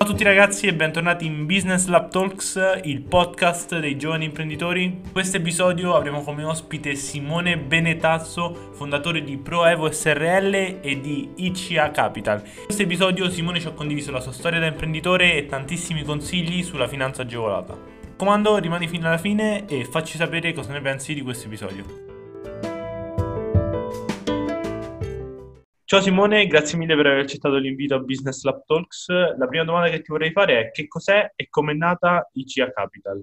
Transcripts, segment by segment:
Ciao a tutti ragazzi e bentornati in Business Lab Talks, il podcast dei giovani imprenditori. In questo episodio avremo come ospite Simone Benetazzo, fondatore di ProEvo SRL e di ICA Capital. In questo episodio Simone ci ha condiviso la sua storia da imprenditore e tantissimi consigli sulla finanza agevolata. Comando, rimani fino alla fine e facci sapere cosa ne pensi di questo episodio. Ciao Simone, grazie mille per aver accettato l'invito a Business Lab Talks. La prima domanda che ti vorrei fare è che cos'è e com'è nata ICA Capital?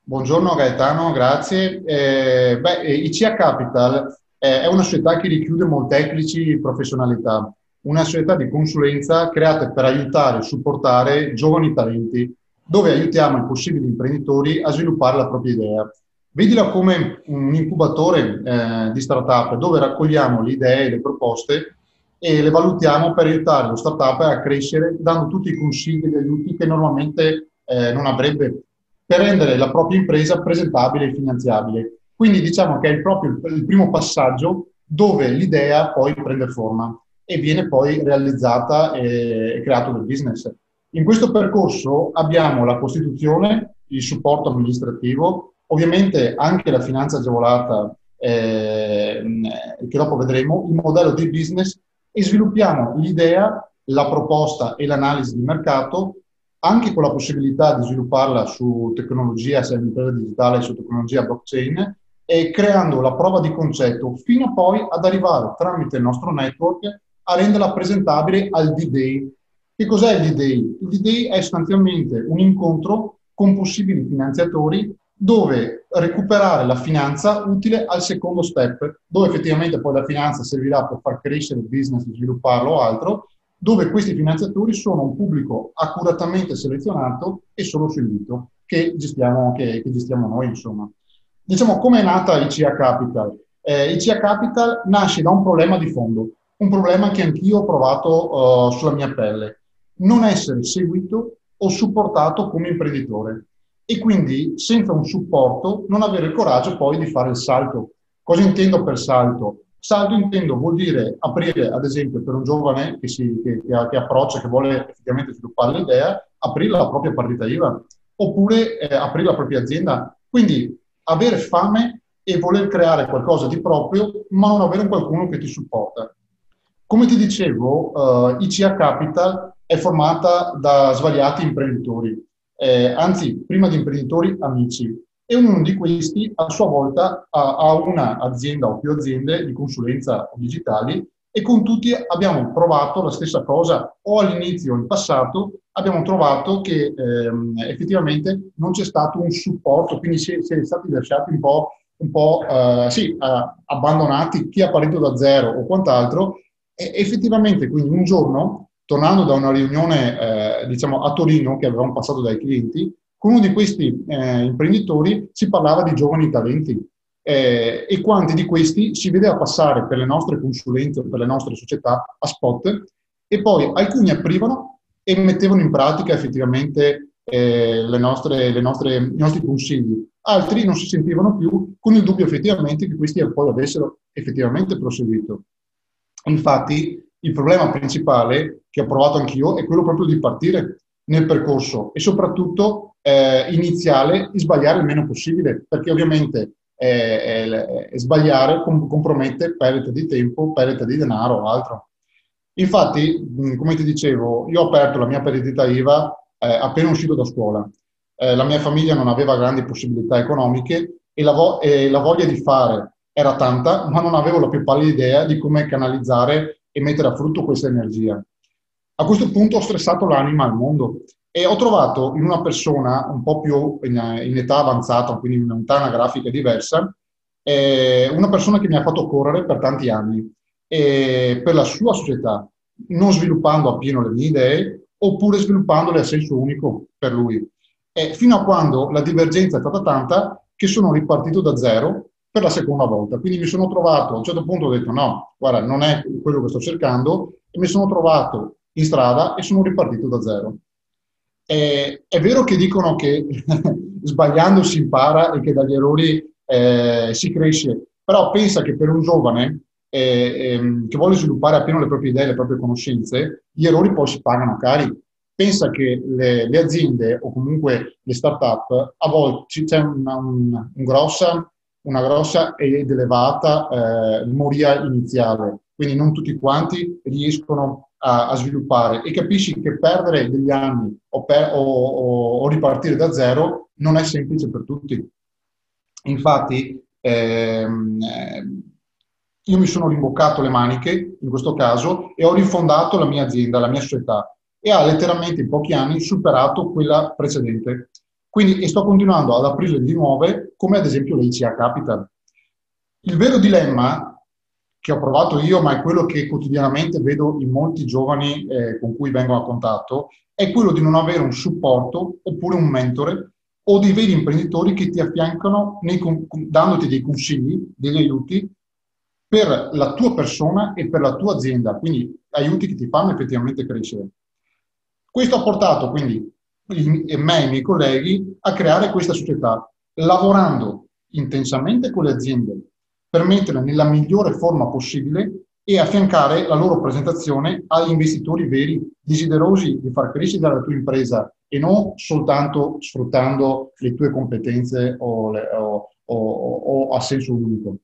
Buongiorno Gaetano, grazie. Eh, beh, ICA Capital è una società che richiude molteplici professionalità, una società di consulenza creata per aiutare e supportare giovani talenti, dove aiutiamo i possibili imprenditori a sviluppare la propria idea. Vedila come un incubatore eh, di startup dove raccogliamo le idee, le proposte e le valutiamo per aiutare lo startup a crescere dando tutti i consigli e aiuti che normalmente eh, non avrebbe per rendere la propria impresa presentabile e finanziabile. Quindi diciamo che è proprio il primo passaggio dove l'idea poi prende forma e viene poi realizzata e creato del business. In questo percorso abbiamo la costituzione, il supporto amministrativo, ovviamente anche la finanza agevolata eh, che dopo vedremo, il modello di business e sviluppiamo l'idea, la proposta e l'analisi di mercato anche con la possibilità di svilupparla su tecnologia, se è un'impresa digitale, su tecnologia blockchain, e creando la prova di concetto fino poi ad arrivare tramite il nostro network a renderla presentabile al D-Day. Che cos'è il D-Day? Il D-Day è sostanzialmente un incontro con possibili finanziatori dove recuperare la finanza utile al secondo step, dove effettivamente poi la finanza servirà per far crescere il business, svilupparlo o altro, dove questi finanziatori sono un pubblico accuratamente selezionato e solo su invito, che gestiamo, che, che gestiamo noi, insomma. Diciamo, come è nata ICA Capital? Eh, ICA Capital nasce da un problema di fondo, un problema che anch'io ho provato uh, sulla mia pelle, non essere seguito o supportato come imprenditore e quindi senza un supporto non avere il coraggio poi di fare il salto. Cosa intendo per salto? Salto intendo vuol dire aprire, ad esempio, per un giovane che, si, che, che, che approccia, che vuole effettivamente sviluppare l'idea, aprire la propria partita IVA oppure eh, aprire la propria azienda. Quindi avere fame e voler creare qualcosa di proprio, ma non avere qualcuno che ti supporta. Come ti dicevo, eh, ICA Capital è formata da svariati imprenditori eh, anzi prima di imprenditori amici. E ognuno di questi a sua volta ha, ha un'azienda o più aziende di consulenza digitali e con tutti abbiamo provato la stessa cosa. O all'inizio o in passato abbiamo trovato che ehm, effettivamente non c'è stato un supporto, quindi si è, si è stati lasciati un po', un po' eh, sì, eh, abbandonati chi ha partito da zero o quant'altro. E effettivamente quindi un giorno tornando da una riunione eh, diciamo, a Torino che avevamo passato dai clienti, con uno di questi eh, imprenditori si parlava di giovani talenti eh, e quanti di questi si vedeva passare per le nostre consulenze o per le nostre società a spot e poi alcuni aprivano e mettevano in pratica effettivamente eh, le nostre, le nostre, i nostri consigli, altri non si sentivano più con il dubbio effettivamente che questi poi avessero effettivamente proseguito. Infatti il problema principale che ho provato anch'io è quello proprio di partire nel percorso e soprattutto eh, iniziale di sbagliare il meno possibile, perché ovviamente eh, eh, sbagliare com- compromette perdita di tempo, perdita di denaro o altro. Infatti, come ti dicevo, io ho aperto la mia perdita IVA eh, appena uscito da scuola. Eh, la mia famiglia non aveva grandi possibilità economiche e la, vo- e la voglia di fare era tanta, ma non avevo la più pallida idea di come canalizzare e mettere a frutto questa energia. A questo punto ho stressato l'anima al mondo e ho trovato in una persona un po' più in, età avanzata, quindi in un'età anagrafica diversa, eh, una persona che mi ha fatto correre per tanti anni e per la sua società, non sviluppando appieno le mie idee oppure sviluppandole a senso unico per lui. E fino a quando la divergenza è stata tanta che sono ripartito da zero per la seconda volta. Quindi mi sono trovato, a un certo punto ho detto no, guarda, non è quello che sto cercando, e mi sono trovato in strada e sono ripartito da zero. E, è vero che dicono che sbagliando si impara e che dagli errori eh, si cresce, però pensa che per un giovane eh, ehm, che vuole sviluppare appieno le proprie idee, le proprie conoscenze, gli errori poi si pagano cari. pensa che le, le aziende o comunque le start-up a volte c'è una, una, un grossa, una grossa ed elevata eh, moria iniziale, quindi non tutti quanti riescono a, a, sviluppare e capisci che perdere degli anni o, per, o, o, o ripartire da zero non è semplice per tutti. Infatti, ehm, io mi sono rimboccato le maniche in questo caso e ho rifondato la mia azienda, la mia società e ha letteralmente in pochi anni superato quella precedente. Quindi e sto continuando ad aprirle di nuove, come ad esempio l'ICA Capital. Il vero dilemma che ho provato io, ma è quello che quotidianamente vedo in molti giovani eh, con cui vengo a contatto, è quello di non avere un supporto oppure un mentore o dei veri imprenditori che ti affiancano nei, dandoti dei consigli, degli aiuti per la tua persona e per la tua azienda, quindi aiuti che ti fanno effettivamente crescere. Questo ha portato quindi me e i miei colleghi a creare questa società, lavorando intensamente con le aziende per metterle nella migliore forma possibile e affiancare la loro presentazione agli investitori veri, desiderosi di far crescere la tua impresa e non soltanto sfruttando le tue competenze o, le, o, o, o a senso unico.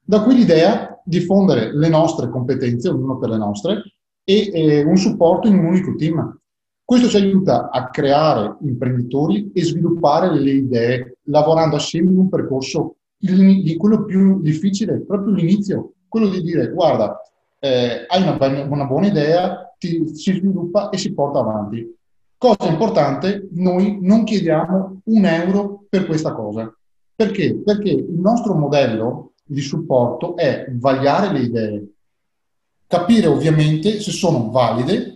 Da qui l'idea di fondere le nostre competenze, ognuno per le nostre, e eh, un supporto in un unico team. Questo ci aiuta a creare imprenditori e sviluppare le idee lavorando assieme in un percorso, di quello più difficile, proprio l'inizio, quello di dire guarda, eh, hai una, una, buona idea, ti, si sviluppa e si porta avanti. Cosa importante, noi non chiediamo un euro per questa cosa. Perché? Perché il nostro modello di supporto è vagliare le idee, capire ovviamente se sono valide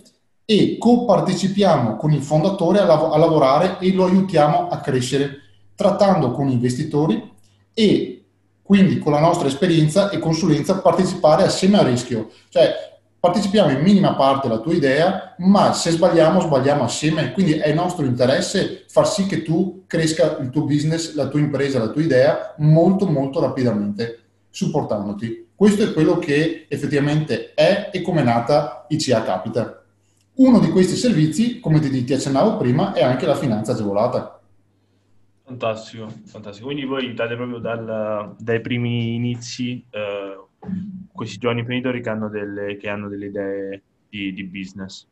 e copartecipiamo con il fondatore a, lav- a lavorare e lo aiutiamo a crescere, trattando con investitori e quindi con la nostra esperienza e consulenza partecipare assieme a rischio. Cioè partecipiamo in minima parte alla tua idea, ma se sbagliamo, sbagliamo assieme. Quindi è nostro interesse far sì che tu cresca il tuo business, la tua impresa, la tua idea molto, molto rapidamente, supportandoti. Questo è quello che effettivamente è e come è nata ICA Capital. Uno di questi servizi, come ti, accennavo prima, è anche la finanza agevolata. Fantastico, fantastico. Quindi voi aiutate proprio dal, dai primi inizi eh, questi giovani imprenditori che hanno delle, che hanno delle idee di, di business.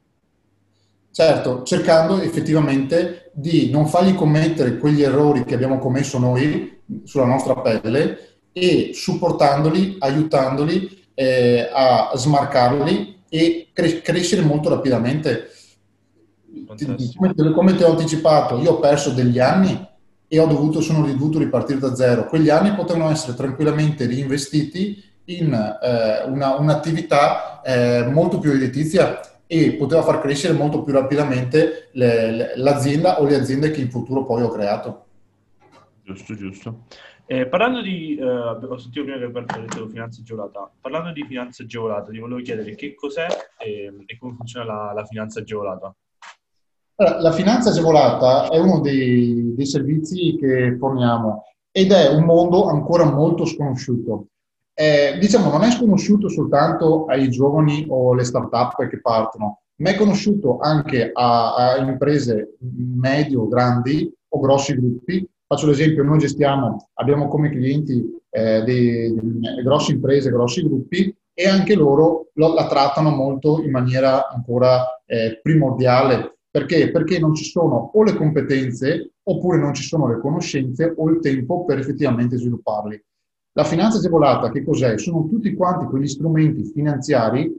Certo, cercando effettivamente di non fargli commettere quegli errori che abbiamo commesso noi sulla nostra pelle e supportandoli, aiutandoli eh, a smarcarli e cre- crescere molto rapidamente. Come, come, ti ho anticipato, io ho perso degli anni e ho dovuto, sono dovuto ripartire da zero. Quegli anni potevano essere tranquillamente reinvestiti in eh, una, un'attività eh, molto più redditizia e poteva far crescere molto più rapidamente le, le, l'azienda o le aziende che in futuro poi ho creato. Giusto, giusto. Eh, parlando di, eh, ho sentito prima che Alberto ha detto finanza agevolata, parlando di finanza agevolata, ti volevo chiedere che cos'è e, e come funziona la, la, finanza agevolata. Allora, la finanza agevolata è uno dei, dei servizi che forniamo ed è un mondo ancora molto sconosciuto eh, diciamo, non è sconosciuto soltanto ai giovani o alle start-up che partono, ma è conosciuto anche a, a imprese medio, grandi o grossi gruppi. Faccio l'esempio, noi gestiamo, abbiamo come clienti eh, dei, grosse imprese, grossi gruppi e anche loro lo, la trattano molto in maniera ancora eh, primordiale. Perché? Perché non ci sono o le competenze oppure non ci sono le conoscenze o il tempo per effettivamente svilupparli. La finanza agevolata che cos'è? Sono tutti quanti quegli strumenti finanziari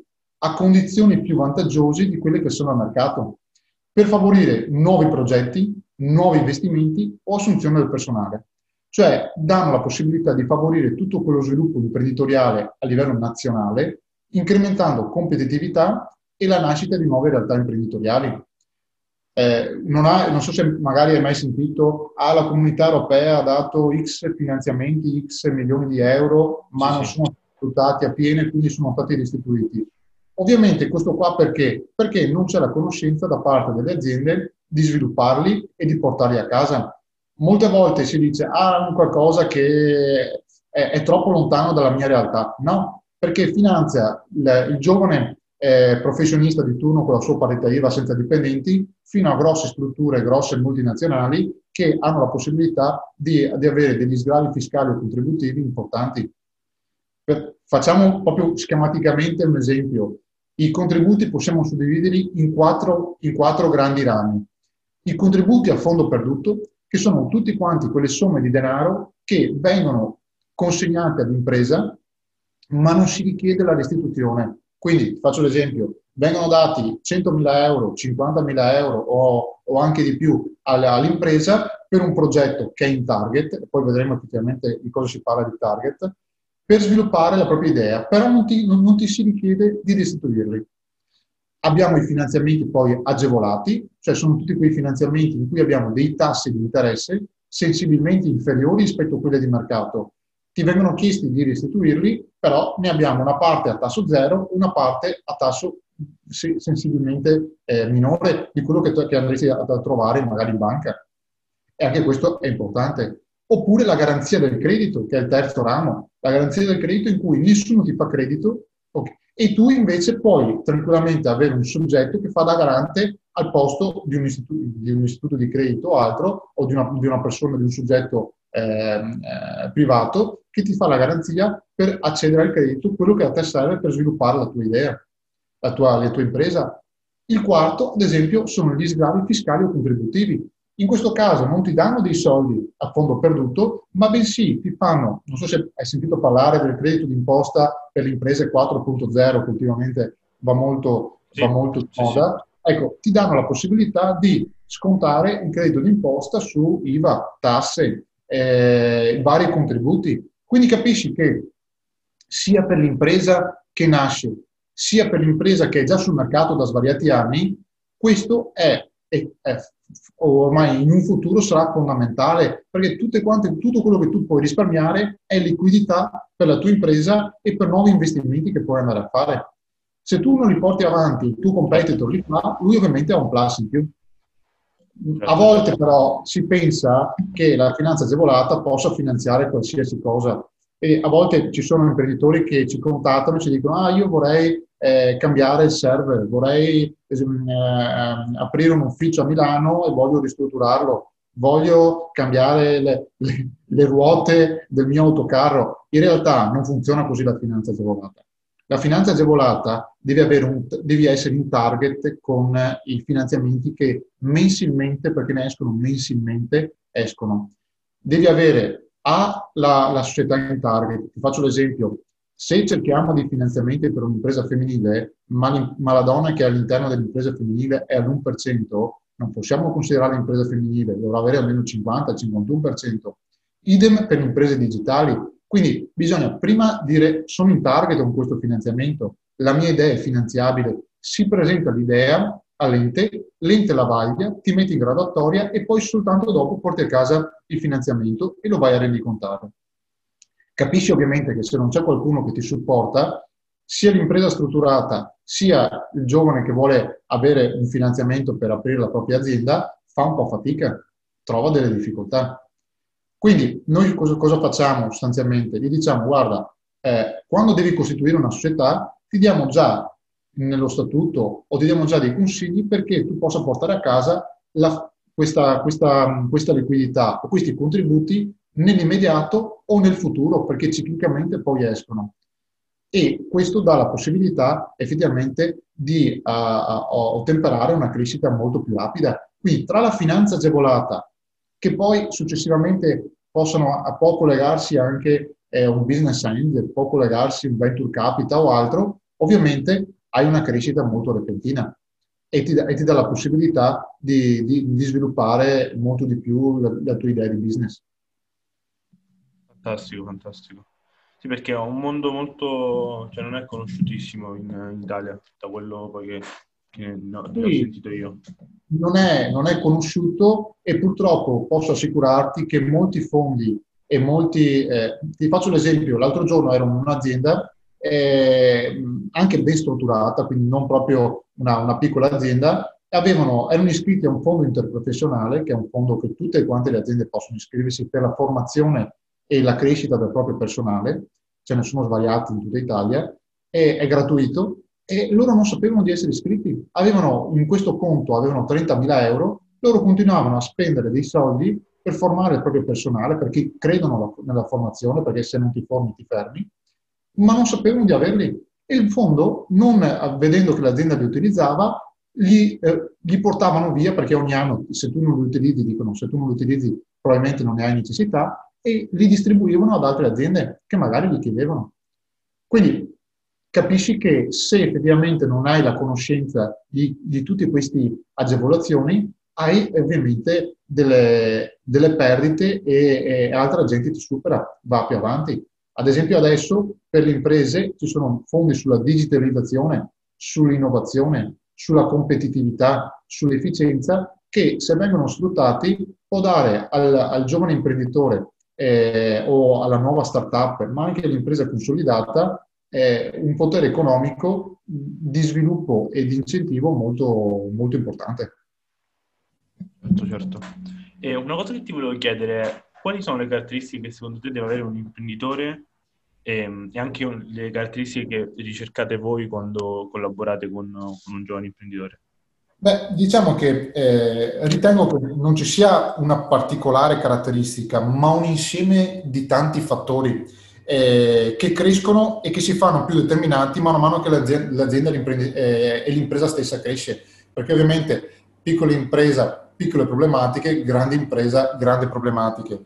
a condizioni più vantaggiose di quelle che sono al mercato per favorire nuovi progetti, nuovi investimenti o assunzione del personale. Cioè danno la possibilità di favorire tutto quello sviluppo imprenditoriale a livello nazionale, incrementando competitività e la nascita di nuove realtà imprenditoriali. Eh, non, ha, non, so se magari hai mai sentito, ah, la comunità europea ha dato X finanziamenti, X milioni di euro, ma non sono sfruttati a pieno quindi sono stati restituiti. Ovviamente questo qua perché? Perché non c'è la conoscenza da parte delle aziende di svilupparli e di portarli a casa. Molte volte si dice, ah, qualcosa che è, è troppo lontano dalla mia realtà. No, perché finanzia il, il giovane eh, professionista di turno con la sua parità IVA senza dipendenti, fino a grosse strutture, grosse multinazionali che hanno la possibilità di, di avere degli sgravi fiscali o contributivi importanti. Per, facciamo proprio schematicamente un esempio. I contributi possiamo suddividerli in quattro, in quattro grandi rami. I contributi a fondo perduto, che sono tutti quanti quelle somme di denaro che vengono consegnate all'impresa, ma non si richiede la restituzione. Quindi, faccio l'esempio, vengono dati 100.000 euro, 50.000 euro o, o, anche di più all'impresa per un progetto che è in target, poi vedremo effettivamente di cosa si parla di target, per sviluppare la propria idea, però non ti, non, non ti si richiede di restituirli. Abbiamo i finanziamenti poi agevolati, cioè sono tutti quei finanziamenti in cui abbiamo dei tassi di interesse sensibilmente inferiori rispetto a quelli di mercato. Ti vengono chiesti di restituirli, però ne abbiamo una parte a tasso zero, una parte a tasso sensibilmente eh, minore di quello che, che andresti a, a trovare magari in banca. E anche questo è importante. Oppure la garanzia del credito, che è il terzo ramo, la garanzia del credito in cui nessuno ti fa credito e tu invece puoi tranquillamente avere un soggetto che fa da garante al posto di un istituto di, un istituto di credito o altro, o di una, di una, persona, di un soggetto eh, eh, privato, che ti fa la garanzia per accedere al credito, quello che a te serve per sviluppare la tua idea, la tua, la tua impresa. Il quarto, ad esempio, sono gli sgravi fiscali o contributivi. In questo caso non ti danno dei soldi a fondo perduto, ma bensì ti fanno, non so se hai sentito parlare del credito d'imposta per le imprese 4.0, che ultimamente va molto, sì, va molto di moda. Sì. Ecco, ti danno la possibilità di scontare un credito d'imposta su IVA, tasse, eh, vari contributi. Quindi capisci che sia per l'impresa che nasce, sia per l'impresa che è già sul mercato da svariati anni, questo è, è, è ormai in un futuro sarà fondamentale perché tutte quante, tutto quello che tu puoi risparmiare è liquidità per la tua impresa e per nuovi investimenti che puoi andare a fare. Se tu non li porti avanti, il tuo competitor li fa, lui ovviamente ha un plus in più. A volte però si pensa che la finanza agevolata possa finanziare qualsiasi cosa e a volte ci sono imprenditori che ci contattano e ci dicono ah io vorrei eh, cambiare il server, vorrei eh, aprire un ufficio a Milano e voglio ristrutturarlo, voglio cambiare le, le, le ruote del mio autocarro. In realtà non funziona così la finanza agevolata. La finanza agevolata deve, un, deve, essere in target con i finanziamenti che mensilmente, perché ne escono mensilmente, escono. Devi avere A, la, la società in target. Ti faccio l'esempio. Se cerchiamo dei finanziamenti per un'impresa femminile, ma, la donna che è all'interno dell'impresa femminile è all'1%, non possiamo considerare l'impresa femminile, dovrà avere almeno 50-51%. Idem per le imprese digitali. Quindi bisogna prima dire sono in target con questo finanziamento, la mia idea è finanziabile, si presenta l'idea all'ente, l'ente la vaglia, ti metti in graduatoria e poi soltanto dopo porti a casa il finanziamento e lo vai a rendicontare. Capisci ovviamente che se non c'è qualcuno che ti supporta, sia l'impresa strutturata, sia il giovane che vuole avere un finanziamento per aprire la propria azienda, fa un po' fatica, trova delle difficoltà. Quindi noi cosa, cosa facciamo sostanzialmente? Gli diciamo, guarda, eh, quando devi costituire una società, ti diamo già nello statuto o ti diamo già dei consigli perché tu possa portare a casa la, questa, questa, questa liquidità o questi contributi nell'immediato o nel futuro, perché ciclicamente poi escono. E questo dà la possibilità effettivamente di uh, ottemperare una crescita molto più rapida. Quindi tra la finanza agevolata, che poi successivamente possono a poco legarsi anche eh, un business angel, può collegarsi un venture capital o altro, ovviamente hai una crescita molto repentina e ti, e ti dà la possibilità di, di, di, sviluppare molto di più la, la tua idea di business. Fantastico, fantastico. Sì, perché è un mondo molto, cioè non è conosciutissimo in, in Italia, da quello poi che, che no, sì, ho sentito io. Non è, non è, conosciuto e purtroppo posso assicurarti che molti fondi e molti, eh, ti faccio l'esempio, l'altro giorno ero in un'azienda eh, anche ben strutturata, quindi non proprio una, una piccola azienda, avevano, erano iscritti a un fondo interprofessionale, che è un fondo che tutte quante le aziende possono iscriversi per la formazione e la crescita del proprio personale, ce ne sono svariati in tutta Italia, e è gratuito e loro non sapevano di essere iscritti. Avevano in questo conto avevano 30.000 euro, loro continuavano a spendere dei soldi per formare il proprio personale, perché credono nella formazione, perché se non ti formi ti fermi, ma non sapevano di averli. E il fondo, non vedendo che l'azienda li utilizzava, li, eh, li, portavano via perché ogni anno, se tu non li utilizzi, dicono se tu non li utilizzi probabilmente non ne hai necessità, e li distribuivano ad altre aziende che magari li chiedevano. Quindi capisci che se effettivamente non hai la conoscenza di, di tutte queste agevolazioni, hai ovviamente delle, delle perdite e, e, altra gente ti supera, va più avanti. Ad esempio adesso per le imprese ci sono fondi sulla digitalizzazione, sull'innovazione, sulla competitività, sull'efficienza che se vengono sfruttati può dare al, al giovane imprenditore eh, o alla nuova startup, ma anche all'impresa consolidata, eh, un potere economico di sviluppo e di incentivo molto, molto importante. Certo, certo. E una cosa che ti volevo chiedere è quali sono le caratteristiche che secondo te deve avere un imprenditore e, ehm, e anche le caratteristiche che ricercate voi quando collaborate con, con un giovane imprenditore? Beh, diciamo che eh, ritengo che non ci sia una particolare caratteristica, ma un insieme di tanti fattori eh, che crescono e che si fanno più determinanti man mano che l'azienda, l'azienda eh, e l'impresa stessa cresce. Perché ovviamente piccola impresa, piccole problematiche, grande impresa, grandi problematiche.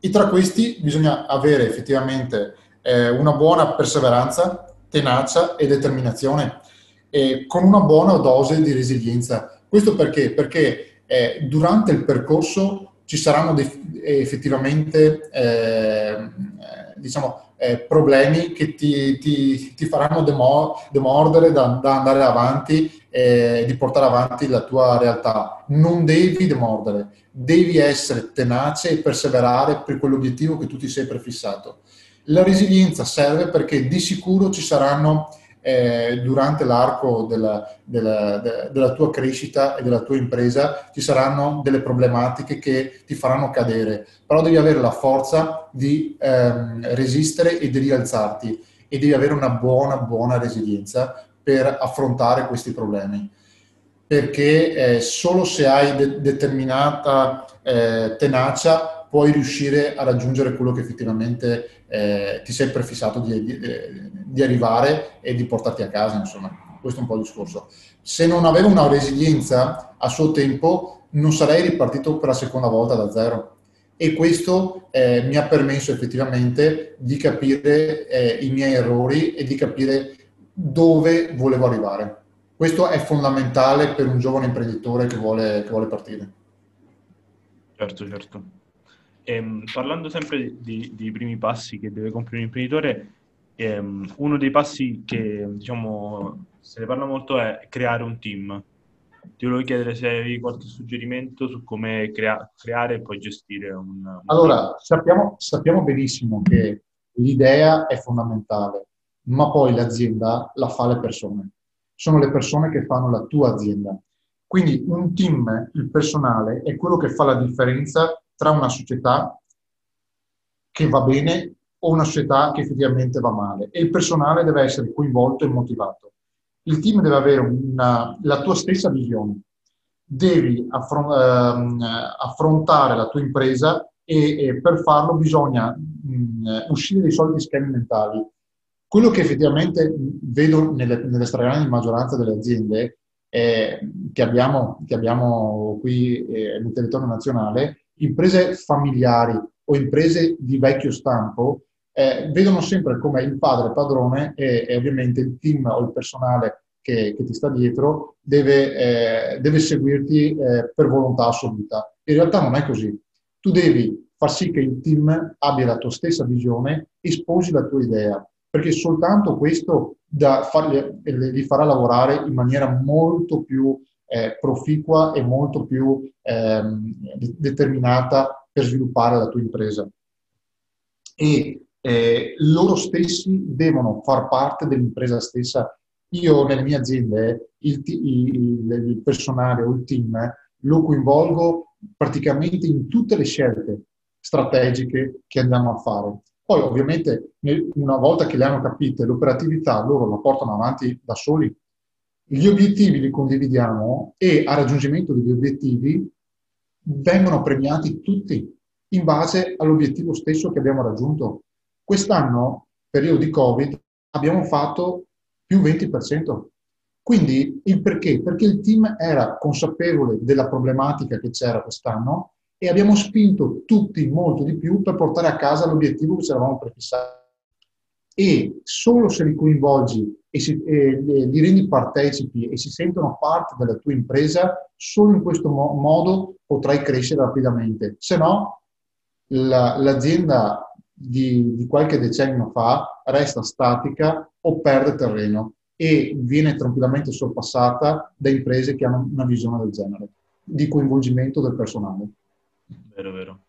E tra questi bisogna avere effettivamente eh, una buona perseveranza, tenacia e determinazione, e con una buona dose di resilienza. Questo perché? Perché eh, durante il percorso ci saranno def- effettivamente eh, diciamo, eh, problemi che ti, ti, ti faranno demor- demordere da, da, andare avanti e di portare avanti la tua realtà. Non devi demordere, devi essere tenace e perseverare per quell'obiettivo che tu ti sei prefissato. La resilienza serve perché di sicuro ci saranno eh, durante l'arco della, della, de, della, tua crescita e della tua impresa ci saranno delle problematiche che ti faranno cadere, però devi avere la forza di ehm, resistere e di rialzarti e devi avere una buona, buona resilienza per affrontare questi problemi. Perché eh, solo se hai de- determinata eh, tenacia puoi riuscire a raggiungere quello che effettivamente eh, ti sei prefissato di, di, di, arrivare e di portarti a casa, insomma. Questo è un po' il discorso. Se non avevo una resilienza a suo tempo, non sarei ripartito per la seconda volta da zero. E questo eh, mi ha permesso effettivamente di capire eh, i miei errori e di capire dove volevo arrivare. Questo è fondamentale per un giovane imprenditore che vuole, che vuole partire. Certo, certo. Ehm, parlando sempre di, di, primi passi che deve compiere un imprenditore, ehm, uno dei passi che diciamo se ne parla molto è creare un team. Ti volevo chiedere se avevi qualche suggerimento su come crea- creare e poi gestire un. un allora, sappiamo, sappiamo benissimo che l'idea è fondamentale, ma poi l'azienda la fa le persone. Sono le persone che fanno la tua azienda. Quindi un team, il personale, è quello che fa la differenza tra una società che va bene o una società che effettivamente va male e il personale deve essere coinvolto e motivato. Il team deve avere una, la tua stessa visione, devi ehm, affrontare la tua impresa e, e per farlo bisogna mh, uscire dai soliti schemi mentali. Quello che effettivamente vedo nelle, nelle stragrandi maggioranza delle aziende eh, che, abbiamo, che abbiamo qui eh, nel territorio nazionale imprese familiari o imprese di vecchio stampo eh, vedono sempre come il padre padrone e, e, ovviamente il team o il personale che, che ti sta dietro deve, eh, deve seguirti eh, per volontà assoluta. In realtà non è così. Tu devi far sì che il team abbia la tua stessa visione e sposi la tua idea, perché soltanto questo farli, li farà lavorare in maniera molto più eh, proficua e molto più ehm, determinata per sviluppare la tua impresa. E eh, loro stessi devono far parte dell'impresa stessa. Io nelle mie aziende il, il, il personale o il team lo coinvolgo praticamente in tutte le scelte strategiche che andiamo a fare. Poi ovviamente una volta che le hanno capite l'operatività loro la portano avanti da soli Gli obiettivi li condividiamo e a raggiungimento degli obiettivi vengono premiati tutti in base all'obiettivo stesso che abbiamo raggiunto. Quest'anno, periodo di Covid, abbiamo fatto più 20%. Quindi il perché? Perché il team era consapevole della problematica che c'era quest'anno e abbiamo spinto tutti molto di più per portare a casa l'obiettivo che ci eravamo prefissati. E solo se li coinvolgi e, si, e li rendi partecipi e si sentono parte della tua impresa, solo in questo mo- modo potrai crescere rapidamente. Se no, la, l'azienda di, di qualche decennio fa resta statica o perde terreno e viene tranquillamente sorpassata da imprese che hanno una visione del genere, di coinvolgimento del personale. Vero, vero.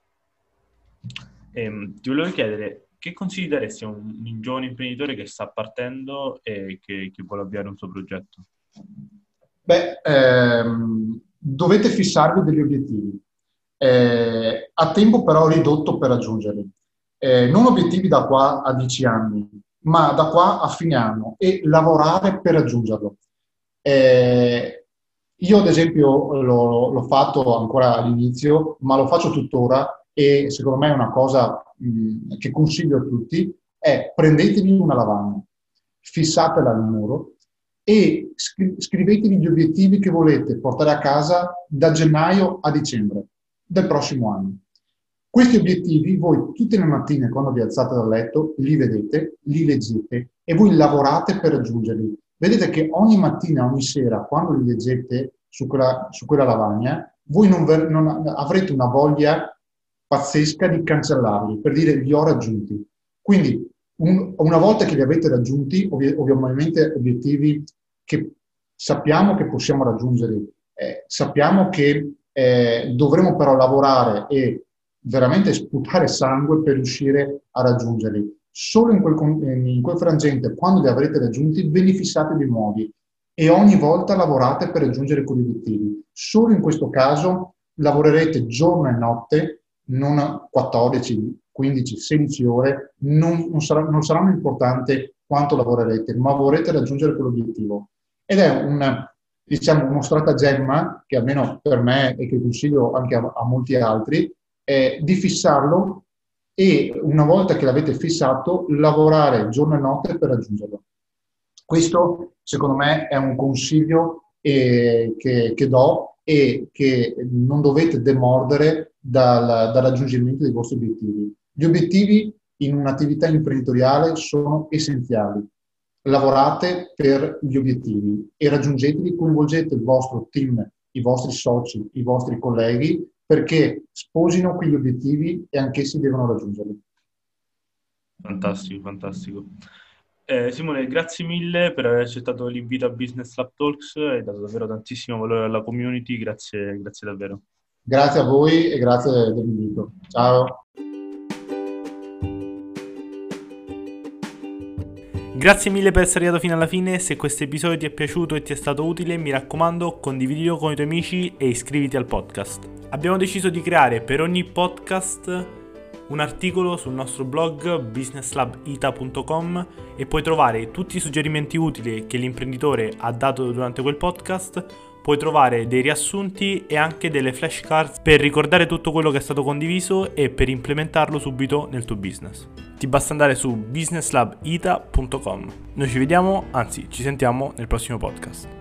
Ehm, ti volevo chiedere, che consigli daresti a un, un giovane imprenditore che sta partendo e che, che vuole avviare un suo progetto? Beh, ehm, dovete fissarvi degli obiettivi. Eh, a tempo però ridotto per raggiungerli. Eh, non obiettivi da qua a dieci anni, ma da qua a fine anno e lavorare per raggiungerlo. Eh, io ad esempio l'ho, l'ho, fatto ancora all'inizio, ma lo faccio tuttora e secondo me è una cosa mh, che consiglio a tutti, è prendetevi una lavagna, fissatela al muro e scri- scrivetevi gli obiettivi che volete portare a casa da gennaio a dicembre del prossimo anno. Questi obiettivi voi tutte le mattine quando vi alzate dal letto li vedete, li leggete e voi lavorate per raggiungerli vedete che ogni mattina, ogni sera, quando li leggete su quella, su quella lavagna, voi non, non, avrete una voglia pazzesca di cancellarli, per dire li ho raggiunti. Quindi, un, una volta che li avete raggiunti, ovvi, ovviamente obiettivi che sappiamo che possiamo raggiungere, eh, sappiamo che eh, dovremo però lavorare e veramente sputare sangue per riuscire a raggiungerli solo in quel, in quel frangente, quando li avrete raggiunti, ve li fissate di nuovi e ogni volta lavorate per raggiungere quegli obiettivi. Solo in questo caso lavorerete giorno e notte, non 14, 15, 16 ore, non, non, sarà, non saranno importanti quanto lavorerete, ma vorrete raggiungere quell'obiettivo. Ed è un, diciamo, uno stratagemma che almeno per me e che consiglio anche a, a molti altri, è di fissarlo e una volta che l'avete fissato, lavorare giorno e notte per raggiungerlo. Questo, secondo me, è un consiglio eh, che, che, do e che non dovete demordere dal, dal raggiungimento dei vostri obiettivi. Gli obiettivi in un'attività imprenditoriale sono essenziali. Lavorate per gli obiettivi e raggiungeteli, coinvolgete il vostro team, i vostri soci, i vostri colleghi perché sposino quegli obiettivi e anch'essi devono raggiungerli. Fantastico, fantastico. Eh, Simone, grazie mille per aver accettato l'invito a Business Lab Talks, hai dato davvero tantissimo valore alla community, grazie, grazie davvero. Grazie a voi e grazie dell'invito. Ciao. Grazie mille per essere arrivato fino alla fine, se questo episodio ti è piaciuto e ti è stato utile mi raccomando condividilo con i tuoi amici e iscriviti al podcast. Abbiamo deciso di creare per ogni podcast un articolo sul nostro blog businesslabita.com e puoi trovare tutti i suggerimenti utili che l'imprenditore ha dato durante quel podcast puoi trovare dei riassunti e anche delle flashcards per ricordare tutto quello che è stato condiviso e per implementarlo subito nel tuo business. Ti basta andare su businesslabita.com. Noi ci vediamo, anzi ci sentiamo nel prossimo podcast.